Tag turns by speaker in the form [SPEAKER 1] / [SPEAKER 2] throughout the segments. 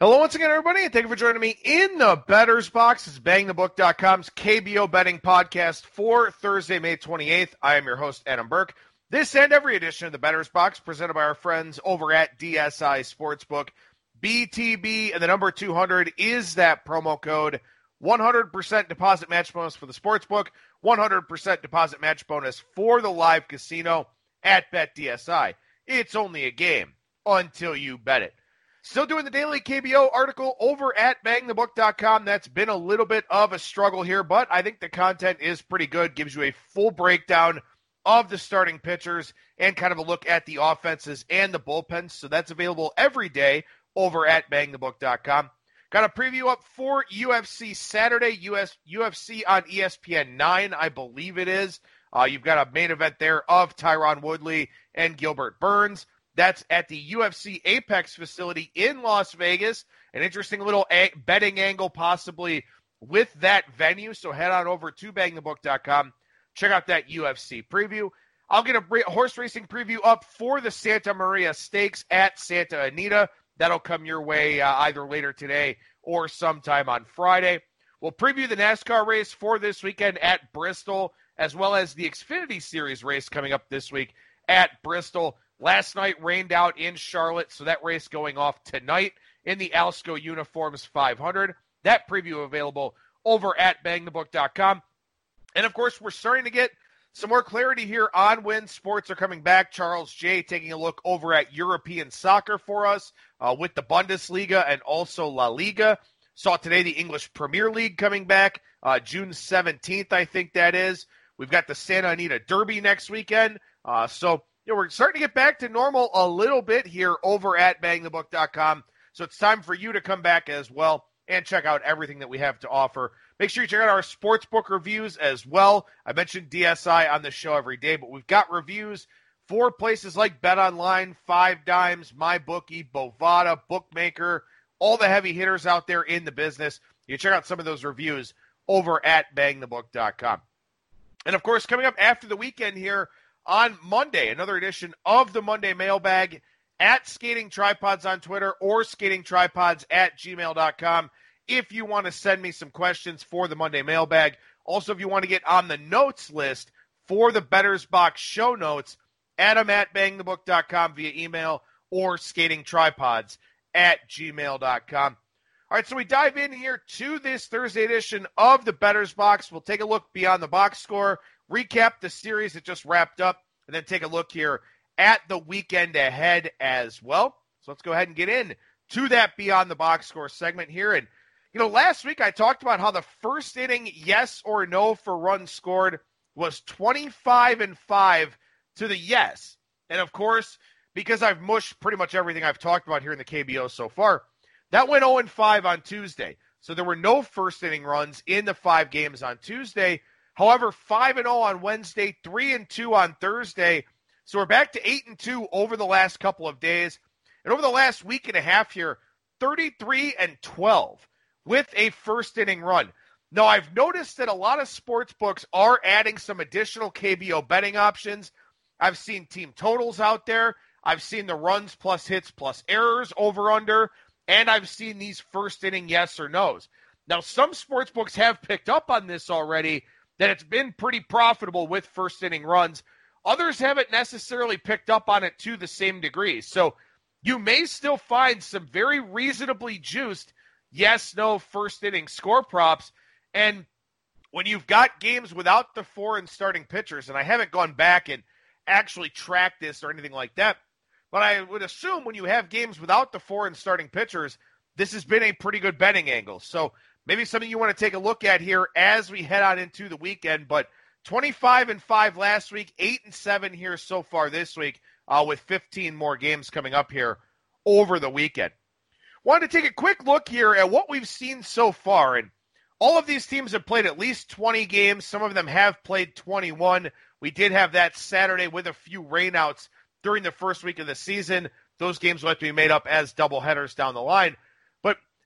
[SPEAKER 1] Hello once again, everybody, and thank you for joining me in the Betters Box. It's BangTheBook.com's KBO betting podcast for Thursday, May 28th. I am your host, Adam Burke. This and every edition of the Betters Box presented by our friends over at DSI Sportsbook. BTB and the number 200 is that promo code. 100% deposit match bonus for the sportsbook, 100% deposit match bonus for the live casino at BetDSI. It's only a game until you bet it. Still doing the daily KBO article over at bangthebook.com. That's been a little bit of a struggle here, but I think the content is pretty good. Gives you a full breakdown of the starting pitchers and kind of a look at the offenses and the bullpens. So that's available every day over at bangthebook.com. Got a preview up for UFC Saturday, US, UFC on ESPN 9, I believe it is. Uh, you've got a main event there of Tyron Woodley and Gilbert Burns. That's at the UFC Apex facility in Las Vegas. An interesting little a- betting angle, possibly with that venue. So head on over to bangthebook.com. Check out that UFC preview. I'll get a horse racing preview up for the Santa Maria Stakes at Santa Anita. That'll come your way uh, either later today or sometime on Friday. We'll preview the NASCAR race for this weekend at Bristol, as well as the Xfinity Series race coming up this week at Bristol. Last night rained out in Charlotte, so that race going off tonight in the Alsco Uniforms 500. That preview available over at bangthebook.com. And of course, we're starting to get some more clarity here on when sports are coming back. Charles Jay taking a look over at European soccer for us uh, with the Bundesliga and also La Liga. Saw today the English Premier League coming back uh, June 17th, I think that is. We've got the Santa Anita Derby next weekend. Uh, so you know, we're starting to get back to normal a little bit here over at bangthebook.com. So it's time for you to come back as well and check out everything that we have to offer. Make sure you check out our sportsbook reviews as well. I mentioned DSI on the show every day, but we've got reviews for places like Bet Online, Five Dimes, MyBookie, Bovada, Bookmaker, all the heavy hitters out there in the business. You check out some of those reviews over at bangthebook.com. And of course, coming up after the weekend here, on Monday, another edition of the Monday Mailbag at Skating Tripods on Twitter or Skating Tripods at gmail.com if you want to send me some questions for the Monday Mailbag. Also, if you want to get on the notes list for the Betters Box show notes, Adam at bangthebook.com via email or skating tripods at gmail.com. All right, so we dive in here to this Thursday edition of the Betters Box. We'll take a look beyond the box score recap the series that just wrapped up, and then take a look here at the weekend ahead as well. So let's go ahead and get in to that beyond the box score segment here. And you know, last week I talked about how the first inning yes or no for runs scored was 25 and 5 to the yes. And of course, because I've mushed pretty much everything I've talked about here in the KBO so far, that went 0 and 5 on Tuesday. So there were no first inning runs in the five games on Tuesday. However, 5 and 0 on Wednesday, 3 and 2 on Thursday. So we're back to 8 and 2 over the last couple of days. And over the last week and a half here, 33 and 12 with a first inning run. Now, I've noticed that a lot of sports books are adding some additional KBO betting options. I've seen team totals out there. I've seen the runs plus hits plus errors over under, and I've seen these first inning yes or no's. Now, some sports books have picked up on this already that it's been pretty profitable with first inning runs. Others haven't necessarily picked up on it to the same degree. So you may still find some very reasonably juiced yes, no first inning score props. And when you've got games without the foreign starting pitchers, and I haven't gone back and actually tracked this or anything like that, but I would assume when you have games without the foreign starting pitchers, this has been a pretty good betting angle. So maybe something you want to take a look at here as we head on into the weekend. But 25 and 5 last week, 8 and 7 here so far this week, uh, with 15 more games coming up here over the weekend. Wanted to take a quick look here at what we've seen so far. And all of these teams have played at least 20 games. Some of them have played 21. We did have that Saturday with a few rainouts during the first week of the season. Those games will have to be made up as doubleheaders down the line.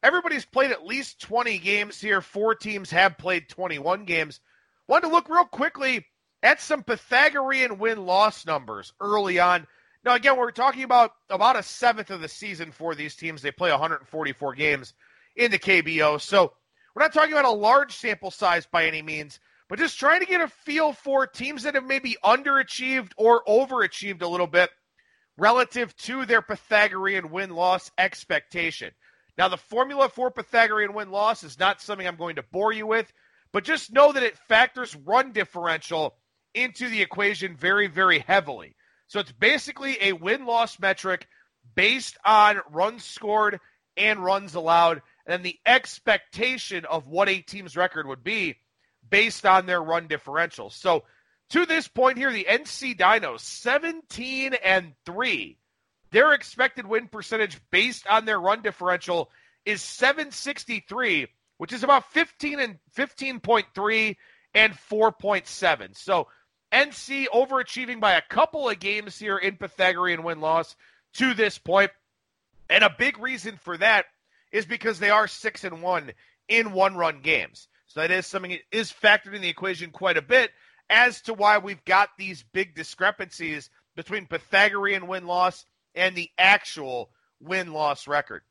[SPEAKER 1] Everybody's played at least 20 games here. Four teams have played 21 games. Wanted to look real quickly at some Pythagorean win loss numbers early on. Now, again, we're talking about about a seventh of the season for these teams. They play 144 games in the KBO. So we're not talking about a large sample size by any means, but just trying to get a feel for teams that have maybe underachieved or overachieved a little bit relative to their Pythagorean win loss expectation. Now, the formula for Pythagorean win loss is not something I'm going to bore you with, but just know that it factors run differential into the equation very, very heavily. So it's basically a win loss metric based on runs scored and runs allowed, and then the expectation of what a team's record would be based on their run differential. So to this point here, the NC Dinos 17 and 3 their expected win percentage based on their run differential is 763, which is about 15 and 15.3 and 4.7. So NC overachieving by a couple of games here in Pythagorean win loss to this point. And a big reason for that is because they are 6 and 1 in one run games. So that is something that is factored in the equation quite a bit as to why we've got these big discrepancies between Pythagorean win loss and the actual win loss record.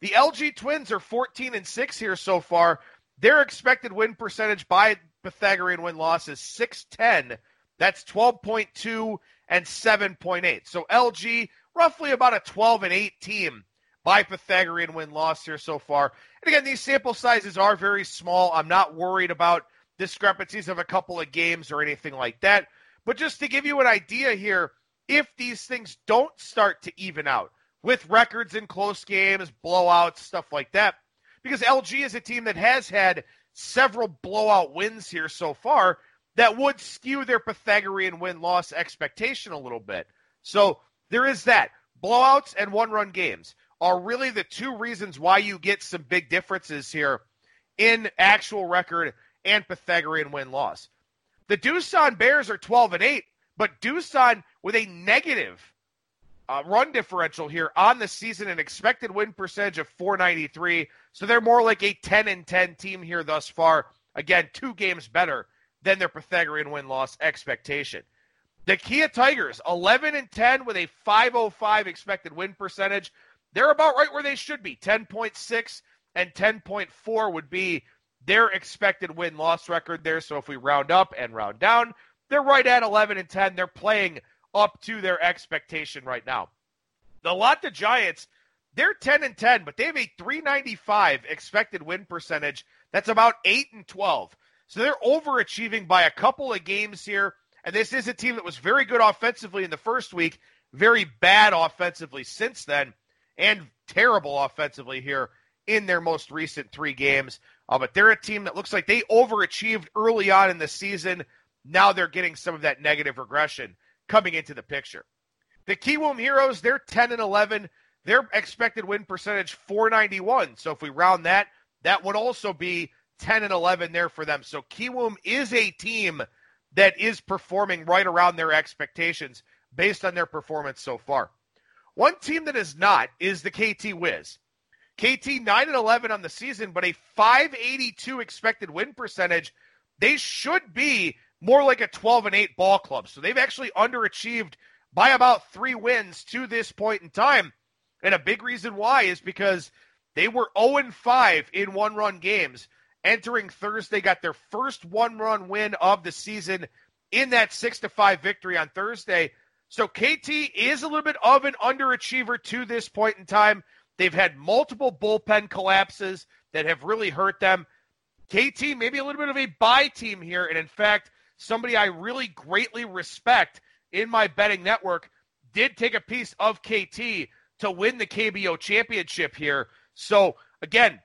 [SPEAKER 1] The LG Twins are 14 and 6 here so far. Their expected win percentage by Pythagorean win loss is 610. That's 12.2 and 7.8. So LG, roughly about a 12 and 8 team by Pythagorean win loss here so far. And again, these sample sizes are very small. I'm not worried about discrepancies of a couple of games or anything like that. But just to give you an idea here, if these things don't start to even out with records in close games, blowouts, stuff like that. Because LG is a team that has had several blowout wins here so far that would skew their Pythagorean win loss expectation a little bit. So there is that. Blowouts and one run games are really the two reasons why you get some big differences here in actual record and Pythagorean win loss. The Doosan Bears are 12 and 8, but Doosan with a negative uh, run differential here on the season, an expected win percentage of 493. So they're more like a 10 and 10 team here thus far. Again, two games better than their Pythagorean win loss expectation. The Kia Tigers, 11 and 10 with a 505 expected win percentage. They're about right where they should be. 10.6 and 10.4 would be their expected win loss record there. So if we round up and round down, they're right at 11 and 10. They're playing up to their expectation right now. The Lotte Giants, they're 10 and 10, but they have a 395 expected win percentage. That's about 8 and 12. So they're overachieving by a couple of games here. And this is a team that was very good offensively in the first week, very bad offensively since then, and terrible offensively here in their most recent three games. Uh, but they're a team that looks like they overachieved early on in the season. Now they're getting some of that negative regression coming into the picture. The Kiwoom Heroes, they're 10 and 11. Their expected win percentage 491. So if we round that, that would also be 10 and 11 there for them. So Kiwoom is a team that is performing right around their expectations based on their performance so far. One team that is not is the KT Wiz. KT 9 and 11 on the season, but a 582 expected win percentage. They should be more like a 12 and 8 ball club. So they've actually underachieved by about three wins to this point in time. And a big reason why is because they were 0 and 5 in one run games. Entering Thursday, got their first one run win of the season in that 6 to 5 victory on Thursday. So KT is a little bit of an underachiever to this point in time. They've had multiple bullpen collapses that have really hurt them. KT, maybe a little bit of a buy team here. And in fact, somebody I really greatly respect in my betting network did take a piece of KT to win the KBO championship here. So, again,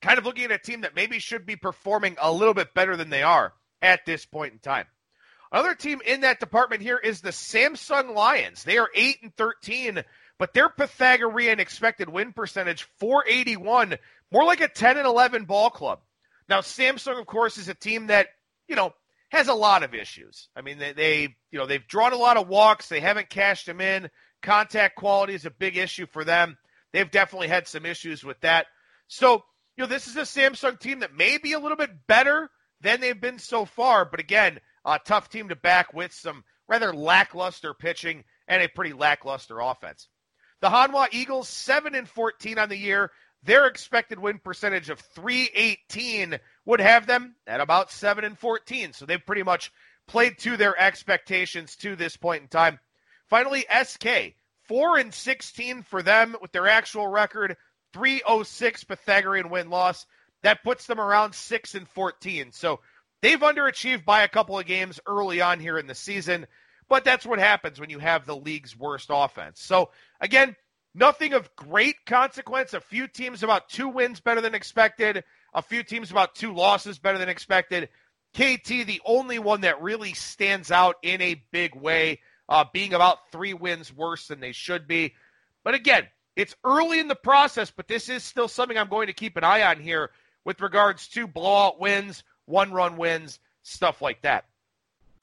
[SPEAKER 1] kind of looking at a team that maybe should be performing a little bit better than they are at this point in time. Another team in that department here is the Samsung Lions. They are 8 and 13, but their Pythagorean expected win percentage 481, more like a 10 and 11 ball club. Now, Samsung, of course, is a team that, you know, has a lot of issues. I mean, they, they you know, they've drawn a lot of walks. They haven't cashed them in. Contact quality is a big issue for them. They've definitely had some issues with that. So, you know, this is a Samsung team that may be a little bit better than they've been so far, but again, a tough team to back with some rather lackluster pitching and a pretty lackluster offense. The Hanwha Eagles, 7 and 14 on the year. Their expected win percentage of 318 would have them at about 7 and 14. So they've pretty much played to their expectations to this point in time. Finally, SK, 4 and 16 for them with their actual record, 306 Pythagorean win loss. That puts them around 6 and 14. So they've underachieved by a couple of games early on here in the season, but that's what happens when you have the league's worst offense. So again, nothing of great consequence. A few teams about two wins better than expected, a few teams about two losses better than expected. KT, the only one that really stands out in a big way uh, being about three wins worse than they should be. But again, it's early in the process, but this is still something I'm going to keep an eye on here with regards to blowout wins, one run wins, stuff like that.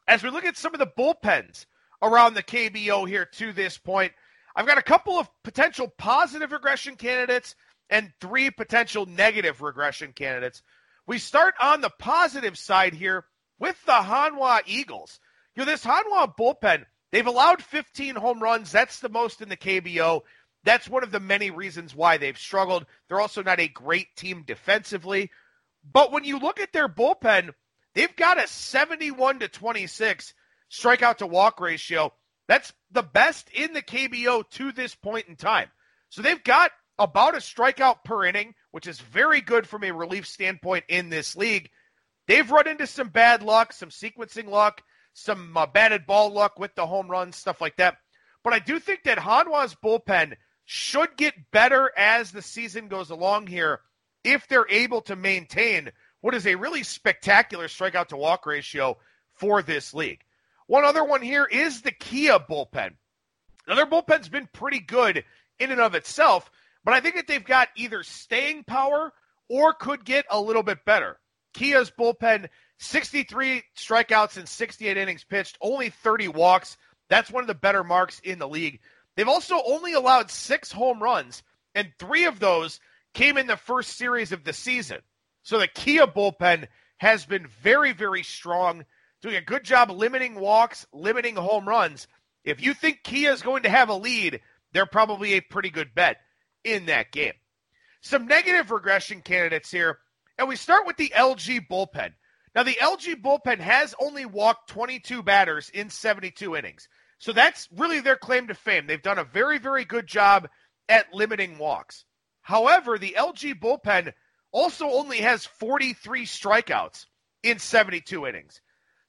[SPEAKER 1] As we look at some of the bullpens around the KBO here to this point, I've got a couple of potential positive regression candidates and three potential negative regression candidates. We start on the positive side here with the Hanwha Eagles. You know, this Hanwha bullpen They've allowed 15 home runs. That's the most in the KBO. That's one of the many reasons why they've struggled. They're also not a great team defensively. But when you look at their bullpen, they've got a 71 to 26 strikeout to walk ratio. That's the best in the KBO to this point in time. So they've got about a strikeout per inning, which is very good from a relief standpoint in this league. They've run into some bad luck, some sequencing luck some uh, batted ball luck with the home runs, stuff like that. But I do think that Hanwha's bullpen should get better as the season goes along here if they're able to maintain what is a really spectacular strikeout to walk ratio for this league. One other one here is the Kia bullpen. Now, their bullpen's been pretty good in and of itself, but I think that they've got either staying power or could get a little bit better. Kia's bullpen 63 strikeouts in 68 innings pitched, only 30 walks. That's one of the better marks in the league. They've also only allowed six home runs, and three of those came in the first series of the season. So the Kia bullpen has been very, very strong, doing a good job limiting walks, limiting home runs. If you think Kia is going to have a lead, they're probably a pretty good bet in that game. Some negative regression candidates here, and we start with the LG bullpen. Now, the LG bullpen has only walked 22 batters in 72 innings. So that's really their claim to fame. They've done a very, very good job at limiting walks. However, the LG bullpen also only has 43 strikeouts in 72 innings.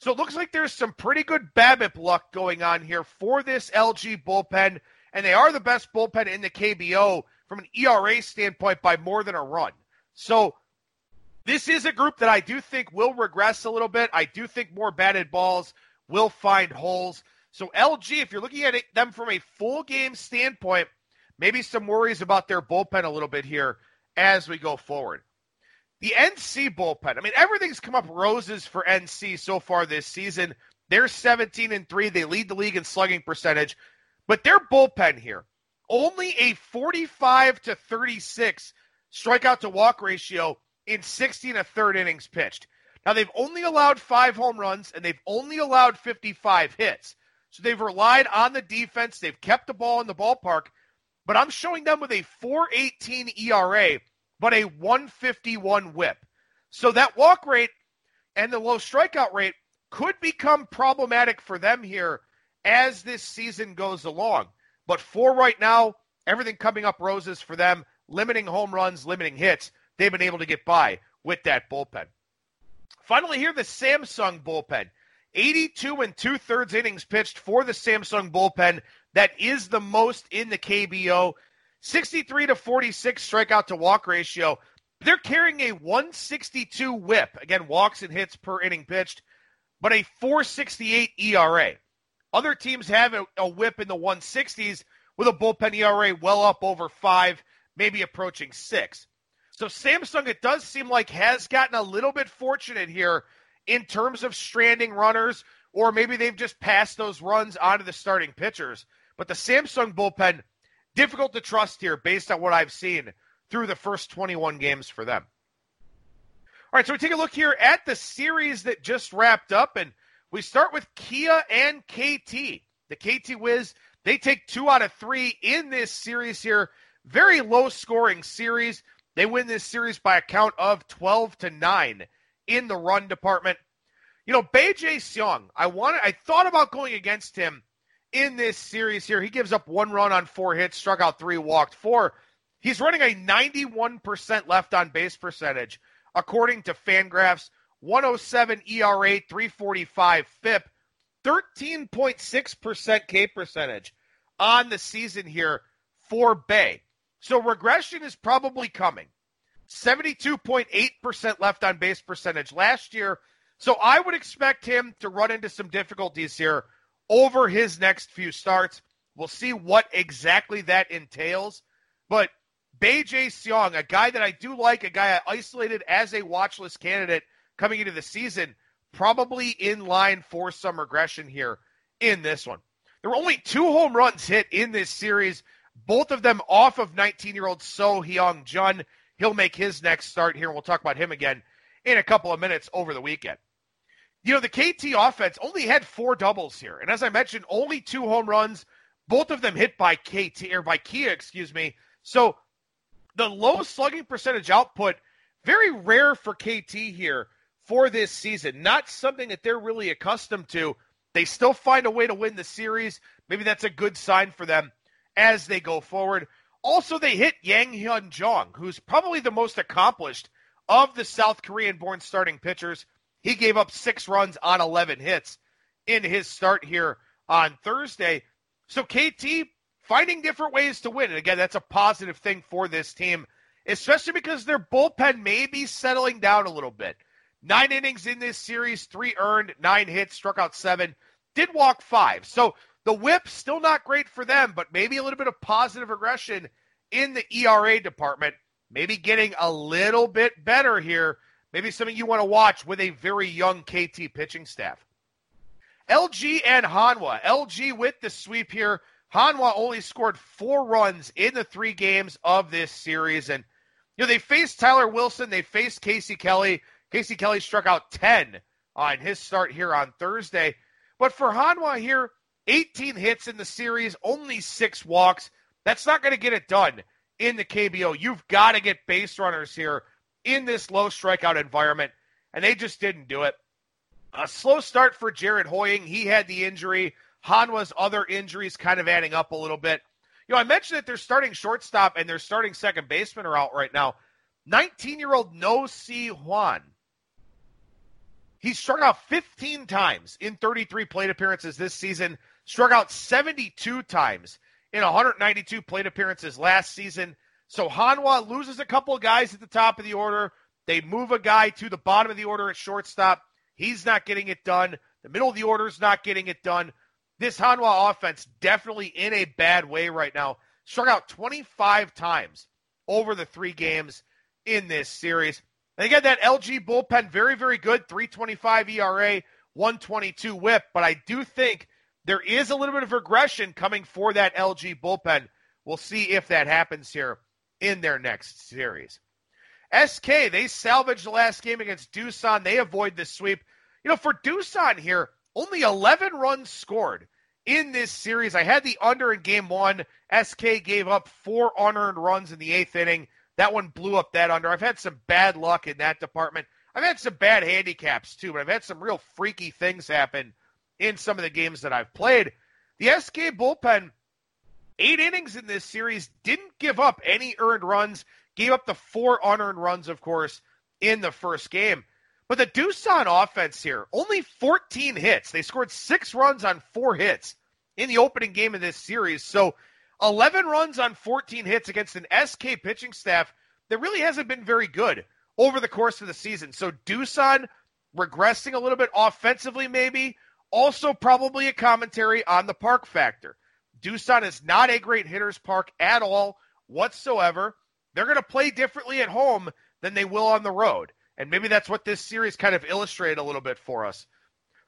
[SPEAKER 1] So it looks like there's some pretty good BABIP luck going on here for this LG bullpen, and they are the best bullpen in the KBO from an ERA standpoint by more than a run. So this is a group that I do think will regress a little bit. I do think more batted balls will find holes. So LG, if you're looking at it, them from a full game standpoint, maybe some worries about their bullpen a little bit here as we go forward. The NC bullpen, I mean, everything's come up roses for NC so far this season. They're 17 and 3. They lead the league in slugging percentage. But their bullpen here, only a 45 to 36 strikeout to walk ratio in 16 and a third innings pitched. Now, they've only allowed five home runs and they've only allowed 55 hits. So they've relied on the defense. They've kept the ball in the ballpark. But I'm showing them with a 418 ERA, but a 151 whip. So that walk rate and the low strikeout rate could become problematic for them here as this season goes along. But for right now, everything coming up roses for them, limiting home runs, limiting hits. They've been able to get by with that bullpen. Finally, here the Samsung bullpen. 82 and two thirds innings pitched for the Samsung bullpen. That is the most in the KBO. 63 to 46 strikeout to walk ratio. They're carrying a 162 whip. Again, walks and hits per inning pitched, but a 468 ERA. Other teams have a, a whip in the 160s with a bullpen ERA well up over five, maybe approaching six. So Samsung, it does seem like, has gotten a little bit fortunate here in terms of stranding runners, or maybe they've just passed those runs onto the starting pitchers. But the Samsung bullpen, difficult to trust here based on what I've seen through the first 21 games for them. All right, so we take a look here at the series that just wrapped up, and we start with Kia and KT. The KT Wiz, they take two out of three in this series here. Very low scoring series. They win this series by a count of 12 to 9 in the run department. You know, Bae-Jae Seong, I wanted I thought about going against him in this series here. He gives up one run on four hits, struck out three, walked four. He's running a 91% left on base percentage, according to Fangraphs. 107 ERA, 345 FIP, 13.6% K percentage on the season here for Bae. So regression is probably coming. 72.8% left on base percentage last year. So I would expect him to run into some difficulties here over his next few starts. We'll see what exactly that entails. But Bae-Jae Seong, a guy that I do like, a guy I isolated as a watchlist candidate coming into the season, probably in line for some regression here in this one. There were only two home runs hit in this series, both of them off of 19 year old So Hyung Jun. He'll make his next start here. We'll talk about him again in a couple of minutes over the weekend. You know, the KT offense only had four doubles here. And as I mentioned, only two home runs, both of them hit by KT or by Kia, excuse me. So the low slugging percentage output, very rare for KT here for this season. Not something that they're really accustomed to. They still find a way to win the series. Maybe that's a good sign for them as they go forward. Also, they hit Yang Hyun Jong, who's probably the most accomplished of the South Korean born starting pitchers. He gave up six runs on 11 hits in his start here on Thursday. So, KT finding different ways to win. And again, that's a positive thing for this team, especially because their bullpen may be settling down a little bit. Nine innings in this series, three earned, nine hits, struck out seven, did walk five. So the whip still not great for them, but maybe a little bit of positive regression in the ERA department. Maybe getting a little bit better here. Maybe something you want to watch with a very young KT pitching staff. LG and Hanwha. LG with the sweep here. Hanwha only scored four runs in the three games of this series. And, you know, they faced Tyler Wilson. They faced Casey Kelly. Casey Kelly struck out 10 on his start here on Thursday. But for Hanwha here, 18 hits in the series, only six walks. That's not going to get it done in the KBO. You've got to get base runners here in this low strikeout environment, and they just didn't do it. A slow start for Jared Hoying. He had the injury. Hanwha's other injuries kind of adding up a little bit. You know, I mentioned that they're starting shortstop and they're starting second baseman are out right now. 19 year old No Si Hwan. he struck out 15 times in 33 plate appearances this season, struck out 72 times in 192 plate appearances last season. So Hanwha loses a couple of guys at the top of the order. They move a guy to the bottom of the order at shortstop. He's not getting it done. The middle of the order is not getting it done. This Hanwha offense definitely in a bad way right now. Struck out 25 times over the three games in this series. And again, that LG bullpen, very, very good. 325 ERA, 122 whip. But I do think there is a little bit of regression coming for that LG bullpen. We'll see if that happens here in their next series. SK, they salvaged the last game against Doosan. They avoid the sweep. You know, for Doosan here, only 11 runs scored in this series. I had the under in game one. SK gave up four unearned runs in the eighth inning. That one blew up that under. I've had some bad luck in that department. I've had some bad handicaps too, but I've had some real freaky things happen in some of the games that I've played. The SK bullpen, eight innings in this series, didn't give up any earned runs, gave up the four unearned runs, of course, in the first game. But the Doosan offense here, only 14 hits. They scored six runs on four hits in the opening game of this series. So 11 runs on 14 hits against an SK pitching staff that really hasn't been very good over the course of the season. So Doosan regressing a little bit offensively, maybe. Also, probably a commentary on the park factor. Doosan is not a great hitter's park at all whatsoever. They're going to play differently at home than they will on the road. And maybe that's what this series kind of illustrated a little bit for us.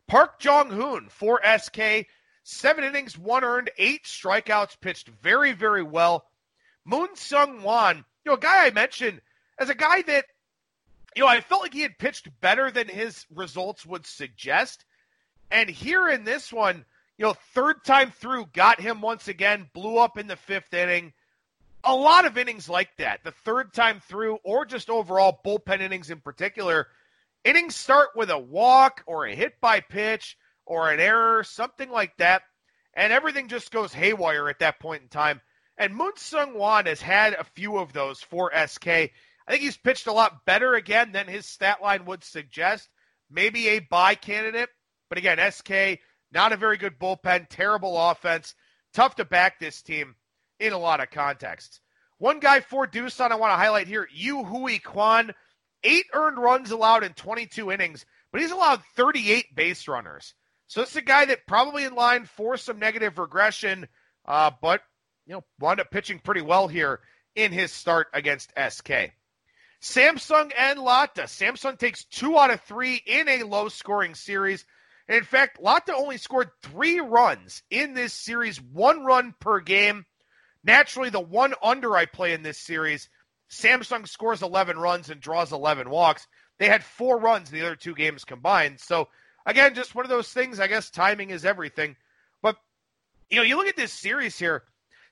[SPEAKER 1] Park Jong Hoon for SK, seven innings, one earned, eight strikeouts, pitched very, very well. Moon Sung Wan, you know, a guy I mentioned as a guy that, you know, I felt like he had pitched better than his results would suggest. And here in this one, you know, third time through, got him once again, blew up in the fifth inning. A lot of innings like that, the third time through, or just overall bullpen innings in particular. Innings start with a walk or a hit by pitch or an error, something like that, and everything just goes haywire at that point in time. And Moon Sung Wan has had a few of those for SK. I think he's pitched a lot better again than his stat line would suggest. Maybe a buy candidate, but again, SK not a very good bullpen, terrible offense, tough to back this team in a lot of contexts. One guy for Doosan I want to highlight here, Yu Hui Kwan, eight earned runs allowed in 22 innings, but he's allowed 38 base runners. So it's a guy that probably in line for some negative regression, uh, but you know wound up pitching pretty well here in his start against SK. Samsung and Lotte. Samsung takes two out of three in a low scoring series. In fact, Lotte only scored three runs in this series, one run per game. Naturally, the one under I play in this series, Samsung scores 11 runs and draws 11 walks. They had four runs in the other two games combined. So, again, just one of those things. I guess timing is everything. But, you know, you look at this series here,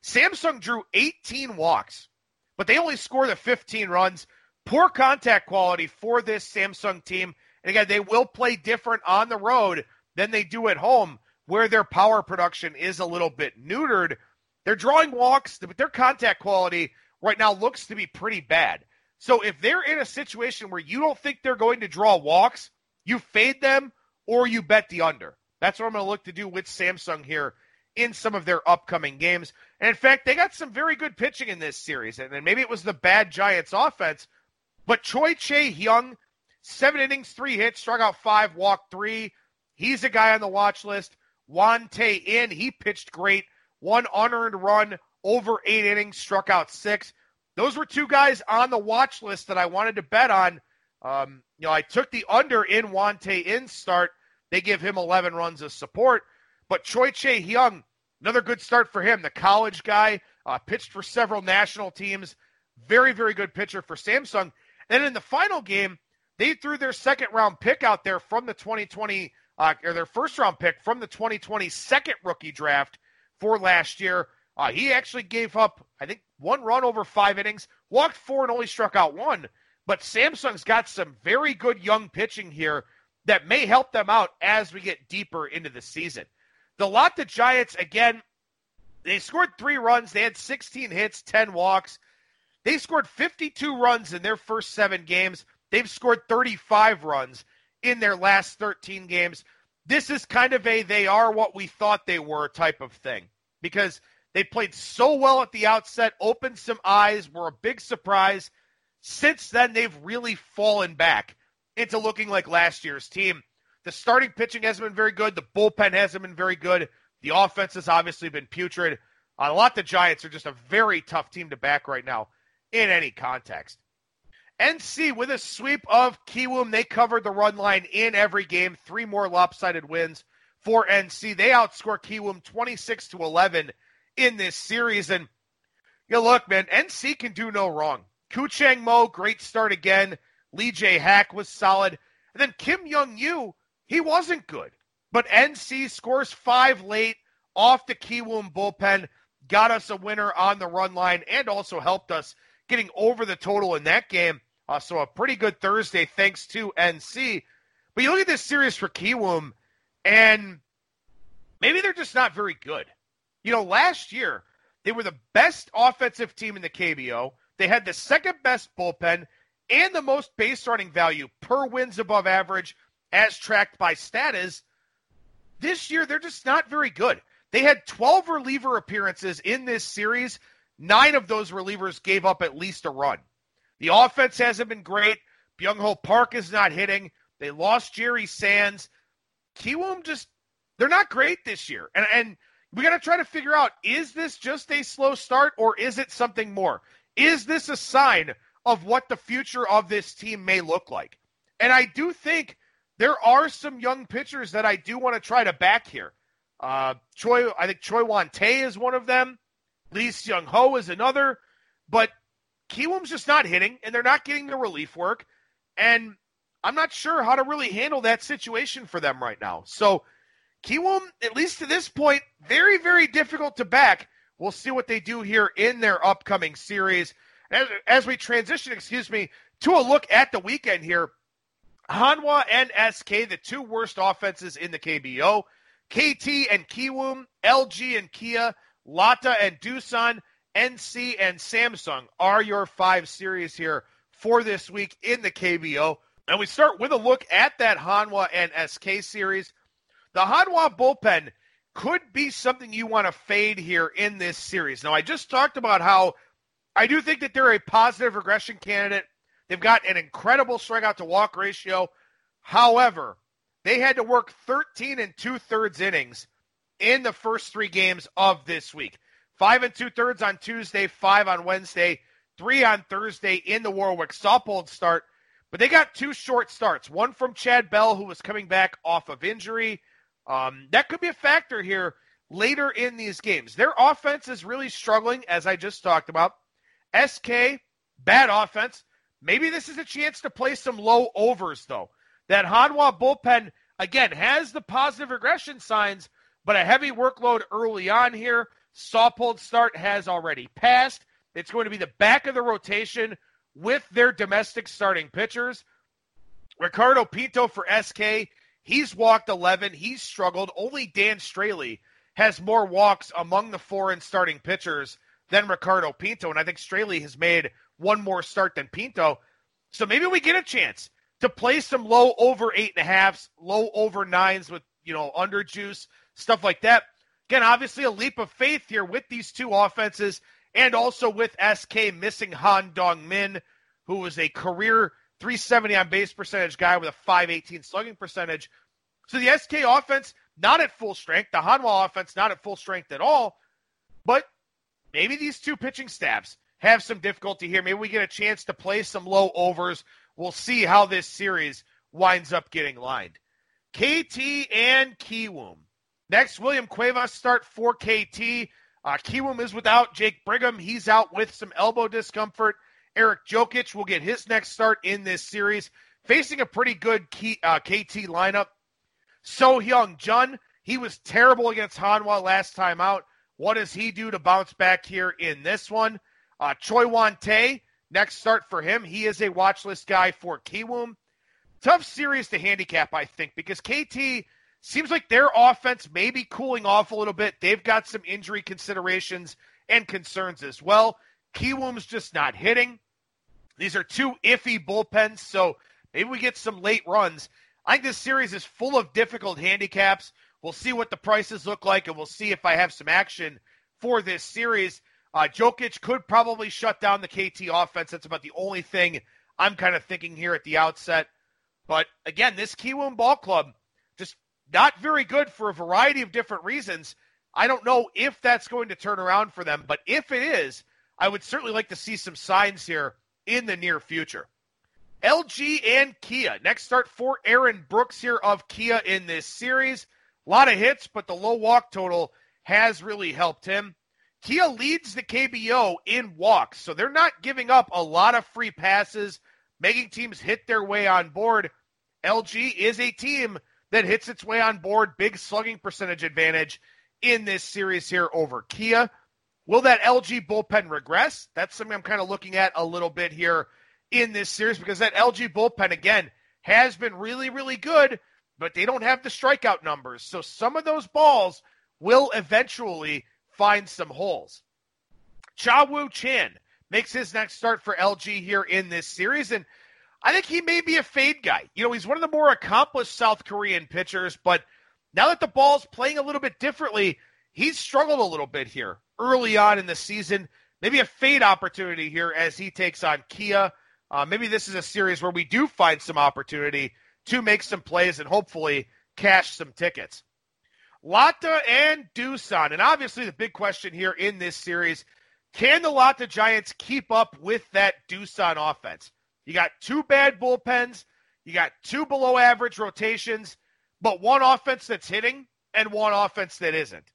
[SPEAKER 1] Samsung drew 18 walks, but they only scored the 15 runs. Poor contact quality for this Samsung team. And again, they will play different on the road than they do at home, where their power production is a little bit neutered. They're drawing walks, but their contact quality right now looks to be pretty bad. So if they're in a situation where you don't think they're going to draw walks, you fade them or you bet the under. That's what I'm going to look to do with Samsung here in some of their upcoming games. And in fact, they got some very good pitching in this series. And maybe it was the bad Giants offense, but Choi Chae Hyung Seven innings, three hits, struck out five, walked three. He's a guy on the watch list. Won Tae In, he pitched great. One unearned run over eight innings, struck out six. Those were two guys on the watch list that I wanted to bet on. Um, you know, I took the under in Won Tae In's start. They give him 11 runs of support. But Choi Chae Hyung, another good start for him. The college guy, uh, pitched for several national teams. Very, very good pitcher for Samsung. And in the final game, they threw their second round pick out there from the 2020 uh, or their first round pick from the 2020 second rookie draft for last year. Uh, he actually gave up, I think, one run over five innings, walked four, and only struck out one. But Samsung's got some very good young pitching here that may help them out as we get deeper into the season. The Lotte Giants, again, they scored three runs. They had 16 hits, 10 walks. They scored 52 runs in their first seven games. They've scored 35 runs in their last 13 games. This is kind of a they are what we thought they were type of thing because they played so well at the outset, opened some eyes, were a big surprise. Since then, they've really fallen back into looking like last year's team. The starting pitching hasn't been very good. The bullpen hasn't been very good. The offense has obviously been putrid. A lot the Giants are just a very tough team to back right now in any context. NC with a sweep of Kiwoom. They covered the run line in every game. Three more lopsided wins for NC. They outscore Kiwoom 26 to 11 in this series. And you know, look, man, NC can do no wrong. Koo Chang Mo, great start again. Lee Jae Hak was solid. And then Kim Young Kyu, he wasn't good. But NC scores five late off the Kiwoom bullpen, got us a winner on the run line, and also helped us getting over the total in that game. Uh, so a pretty good Thursday thanks to NC. But you look at this series for Kiwoom, and maybe they're just not very good. You know, last year they were the best offensive team in the KBO. They had the second best bullpen and the most base running value per wins above average as tracked by Statiz. This year they're just not very good. They had 12 reliever appearances in this series. Nine of those relievers gave up at least a run. The offense hasn't been great. Byung Ho Park is not hitting. They lost Jerry Sands. Kiwoom just they're not great this year. And and we got to try to figure out is this just a slow start or is it something more? Is this a sign of what the future of this team may look like? And I do think there are some young pitchers that I do want to try to back here. Uh, Choi, I think Choi Won Tae is one of them. Lee Seung Ho is another. But Kiwoom's just not hitting, and they're not getting the relief work. And I'm not sure how to really handle that situation for them right now. So Kiwoom, at least to this point, very, very difficult to back. We'll see what they do here in their upcoming series. As, as we transition, excuse me, to a look at the weekend here, Hanwha and SK, the two worst offenses in the KBO. KT and Kiwoom, LG and Kia, Lotte and Doosan, NC and Samsung are your five series here for this week in the KBO. And we start with a look at that Hanwha and SK series. The Hanwha bullpen could be something you want to fade here in this series. Now, I just talked about how I do think that they're a positive regression candidate. They've got an incredible strikeout to walk ratio. However, they had to work 13 and two thirds innings in the first three games of this week. Five and two thirds on Tuesday, five on Wednesday, three on Thursday in the Warwick Saupold start. But they got two short starts. One from Chad Bell, who was coming back off of injury. Um, that could be a factor here later in these games. Their offense is really struggling, as I just talked about. SK, bad offense. Maybe this is a chance to play some low overs, though. That Hanwha bullpen, again, has the positive regression signs, but a heavy workload early on here. Saupold start has already passed. It's going to be the back of the rotation with their domestic starting pitchers. Ricardo Pinto for SK, he's walked 11. He's struggled. Only Dan Straily has more walks among the foreign starting pitchers than Ricardo Pinto. And I think Straily has made one more start than Pinto. So maybe we get a chance to play some low over eight and a halfs, low over nines with, you know, under juice, stuff like that. Again, obviously a leap of faith here with these two offenses and also with SK missing Han Dong Min, who was a career 370 on base percentage guy with a 518 slugging percentage. So the SK offense not at full strength, the Hanwha offense not at full strength at all, but maybe these two pitching staffs have some difficulty here. Maybe we get a chance to play some low overs. We'll see how this series winds up getting lined. KT and Kiwoom. Next, William Cuevas start for KT. Uh, Kiwoom is without Jake Brigham. He's out with some elbow discomfort. Eric Jokisch will get his next start in this series, facing a pretty good key, uh, KT lineup. So Hyung Jun, he was terrible against Hanwha last time out. What does he do to bounce back here in this one? Uh, Choi Won Tae, next start for him. He is a watch list guy for Kiwoom. Tough series to handicap, I think, because KT seems like their offense may be cooling off a little bit. They've got some injury considerations and concerns as well. Kiwoom's just not hitting. These are two iffy bullpens, so maybe we get some late runs. I think this series is full of difficult handicaps. We'll see what the prices look like, and we'll see if I have some action for this series. Uh, Jokisch could probably shut down the KT offense. That's about the only thing I'm kind of thinking here at the outset. But again, this Kiwoom ball club just not very good for a variety of different reasons. I don't know if that's going to turn around for them, but if it is, I would certainly like to see some signs here in the near future. LG and Kia. Next start for Aaron Brooks here of Kia in this series. A lot of hits, but the low walk total has really helped him. Kia leads the KBO in walks, so they're not giving up a lot of free passes, making teams hit their way on board. LG is a team that hits its way on board, big slugging percentage advantage in this series here over Kia. Will that LG bullpen regress? That's something I'm kind of looking at a little bit here in this series because that LG bullpen, again, has been really, really good, but they don't have the strikeout numbers. So some of those balls will eventually find some holes. Cha Woo Chan makes his next start for LG here in this series, and I think he may be a fade guy. You know, he's one of the more accomplished South Korean pitchers, but now that the ball's playing a little bit differently, he's struggled a little bit here early on in the season. Maybe a fade opportunity here as he takes on Kia. Uh, maybe this is a series where we do find some opportunity to make some plays and hopefully cash some tickets. Lotte and Doosan. And obviously, the big question here in this series can the Lotte Giants keep up with that Doosan offense? You got two bad bullpens, you got two below average rotations, but one offense that's hitting and one offense that isn't.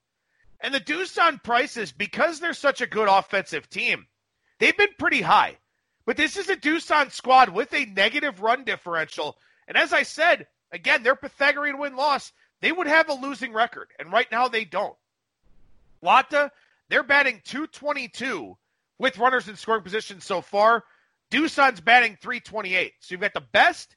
[SPEAKER 1] And the Doosan prices, because they're such a good offensive team, they've been pretty high. But this is a Doosan squad with a negative run differential. And as I said, again, their Pythagorean win loss, they would have a losing record. And right now they don't. Lotte, they're batting 222 with runners in scoring position so far. Doosan's batting 328. So you've got the best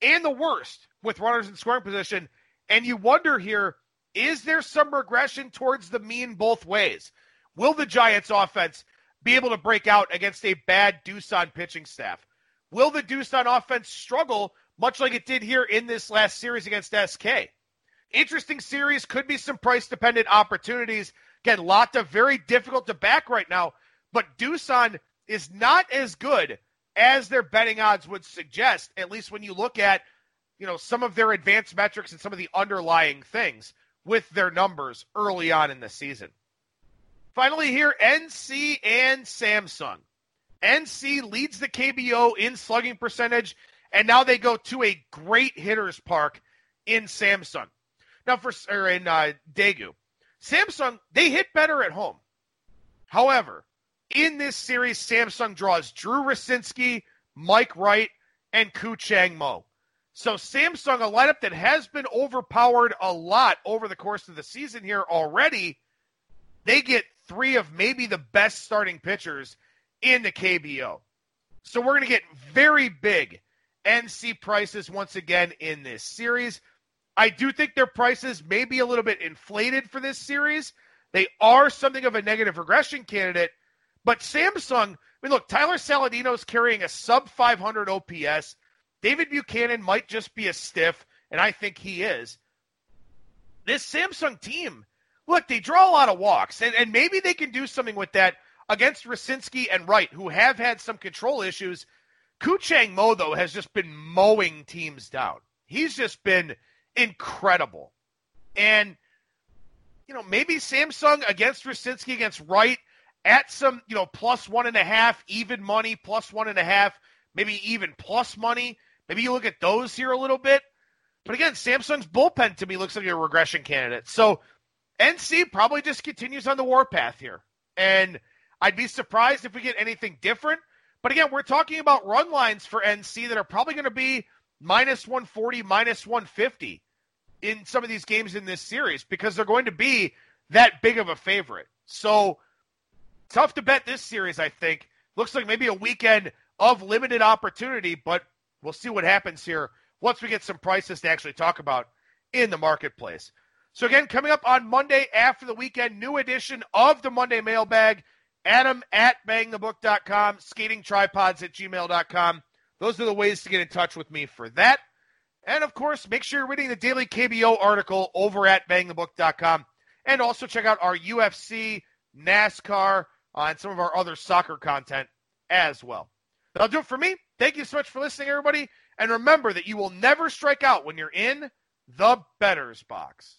[SPEAKER 1] and the worst with runners in scoring position. And you wonder here, is there some regression towards the mean both ways? Will the Giants offense be able to break out against a bad Doosan pitching staff? Will the Doosan offense struggle much like it did here in this last series against SK? Interesting series, could be some price dependent opportunities. Again, Lotte very difficult to back right now, but Doosan is not as good as their betting odds would suggest, at least when you look at, you know, some of their advanced metrics and some of the underlying things with their numbers early on in the season. Finally, here, NC and Samsung. NC leads the KBO in slugging percentage, and now they go to a great hitters park in Samsung. Now, for or in uh, Daegu, Samsung they hit better at home. However, in this series, Samsung draws Drew Rucinski, Mike Wright, and Koo Chang Mo. So Samsung, a lineup that has been overpowered a lot over the course of the season here already, they get three of maybe the best starting pitchers in the KBO. So we're going to get very big NC prices once again in this series. I do think their prices may be a little bit inflated for this series. They are something of a negative regression candidate, but Samsung, I mean, look, Tyler Saladino is carrying a sub 500 OPS. David Buchanan might just be a stiff, and I think he is. This Samsung team, look, they draw a lot of walks, and, and maybe they can do something with that against Rucinski and Wright, who have had some control issues. Koo Chang Mo, though, has just been mowing teams down. He's just been incredible. And, you know, maybe Samsung against Rucinski, against Wright, at some, you know, plus one and a half, even money, plus one and a half, maybe even plus money. Maybe you look at those here a little bit. But again, Samsung's bullpen to me looks like a regression candidate. So NC probably just continues on the warpath here. And I'd be surprised if we get anything different. But again, we're talking about run lines for NC that are probably going to be minus 140, minus 150 in some of these games in this series because they're going to be that big of a favorite. So tough to bet this series, I think. Looks like maybe a weekend of limited opportunity, but we'll see what happens here once we get some prices to actually talk about in the marketplace. So, again, coming up on Monday after the weekend, new edition of the Monday mailbag. Adam at bangthebook.com, skating tripods at gmail.com. Those are the ways to get in touch with me for that. And of course, make sure you're reading the daily KBO article over at bangthebook.com. And also check out our UFC, NASCAR, Uh, and some of our other soccer content as well. That'll do it for me. Thank you so much for listening, everybody. And remember that you will never strike out when you're in the bettor's box.